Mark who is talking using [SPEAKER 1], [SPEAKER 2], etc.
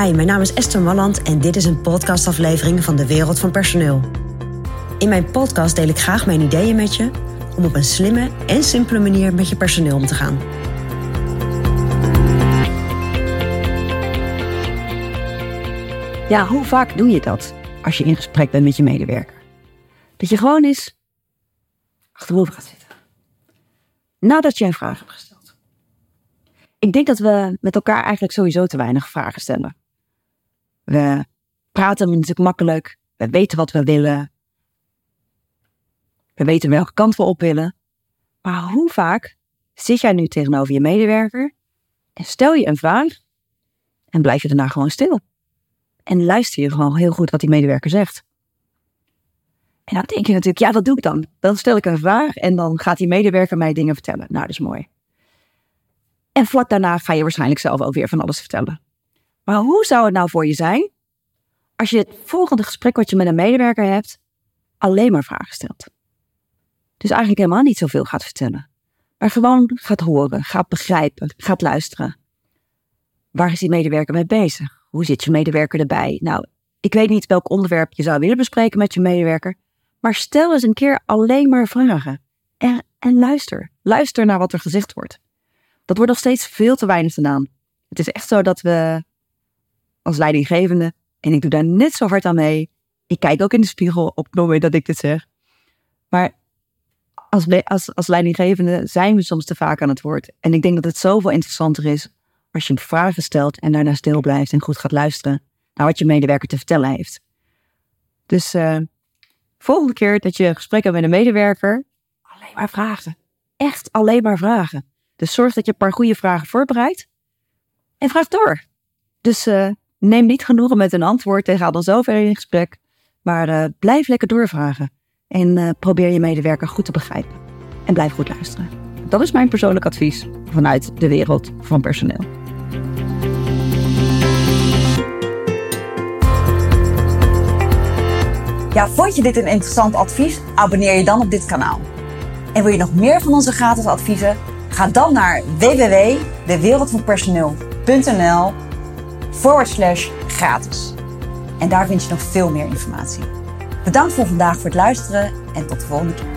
[SPEAKER 1] Hi, mijn naam is Esther Malland en dit is een podcastaflevering van de Wereld van Personeel. In mijn podcast deel ik graag mijn ideeën met je om op een slimme en simpele manier met je personeel om te gaan.
[SPEAKER 2] Ja, hoe vaak doe je dat als je in gesprek bent met je medewerker? Dat je gewoon eens achterover gaat zitten. Nadat je een vraag hebt gesteld. Ik denk dat we met elkaar eigenlijk sowieso te weinig vragen stellen. We praten natuurlijk makkelijk. We weten wat we willen. We weten welke kant we op willen. Maar hoe vaak zit jij nu tegenover je medewerker en stel je een vraag en blijf je daarna gewoon stil? En luister je gewoon heel goed wat die medewerker zegt. En dan denk je natuurlijk, ja, wat doe ik dan? Dan stel ik een vraag en dan gaat die medewerker mij dingen vertellen. Nou, dat is mooi. En vlak daarna ga je waarschijnlijk zelf ook weer van alles vertellen. Maar hoe zou het nou voor je zijn als je het volgende gesprek wat je met een medewerker hebt, alleen maar vragen stelt? Dus eigenlijk helemaal niet zoveel gaat vertellen. Maar gewoon gaat horen, gaat begrijpen, gaat luisteren. Waar is die medewerker mee bezig? Hoe zit je medewerker erbij? Nou, ik weet niet welk onderwerp je zou willen bespreken met je medewerker, maar stel eens een keer alleen maar vragen. En, en luister. Luister naar wat er gezegd wordt. Dat wordt nog steeds veel te weinig gedaan. Het is echt zo dat we als leidinggevende, en ik doe daar net zo hard aan mee, ik kijk ook in de spiegel op het dat ik dit zeg. Maar als, als, als leidinggevende zijn we soms te vaak aan het woord. En ik denk dat het zoveel interessanter is als je vragen stelt en daarna stil blijft en goed gaat luisteren naar wat je medewerker te vertellen heeft. Dus uh, volgende keer dat je een gesprek hebt met een medewerker, alleen maar vragen. Echt alleen maar vragen. Dus zorg dat je een paar goede vragen voorbereidt en vraag door. Dus uh, neem niet genoegen met een antwoord en ga dan zo ver in gesprek, maar uh, blijf lekker doorvragen. En probeer je medewerker goed te begrijpen. En blijf goed luisteren. Dat is mijn persoonlijk advies vanuit de wereld van personeel.
[SPEAKER 3] Ja, vond je dit een interessant advies? Abonneer je dan op dit kanaal. En wil je nog meer van onze gratis adviezen? Ga dan naar www.dewereldvanpersoneel.nl forward slash gratis. En daar vind je nog veel meer informatie. Bedankt voor vandaag voor het luisteren en tot de volgende keer.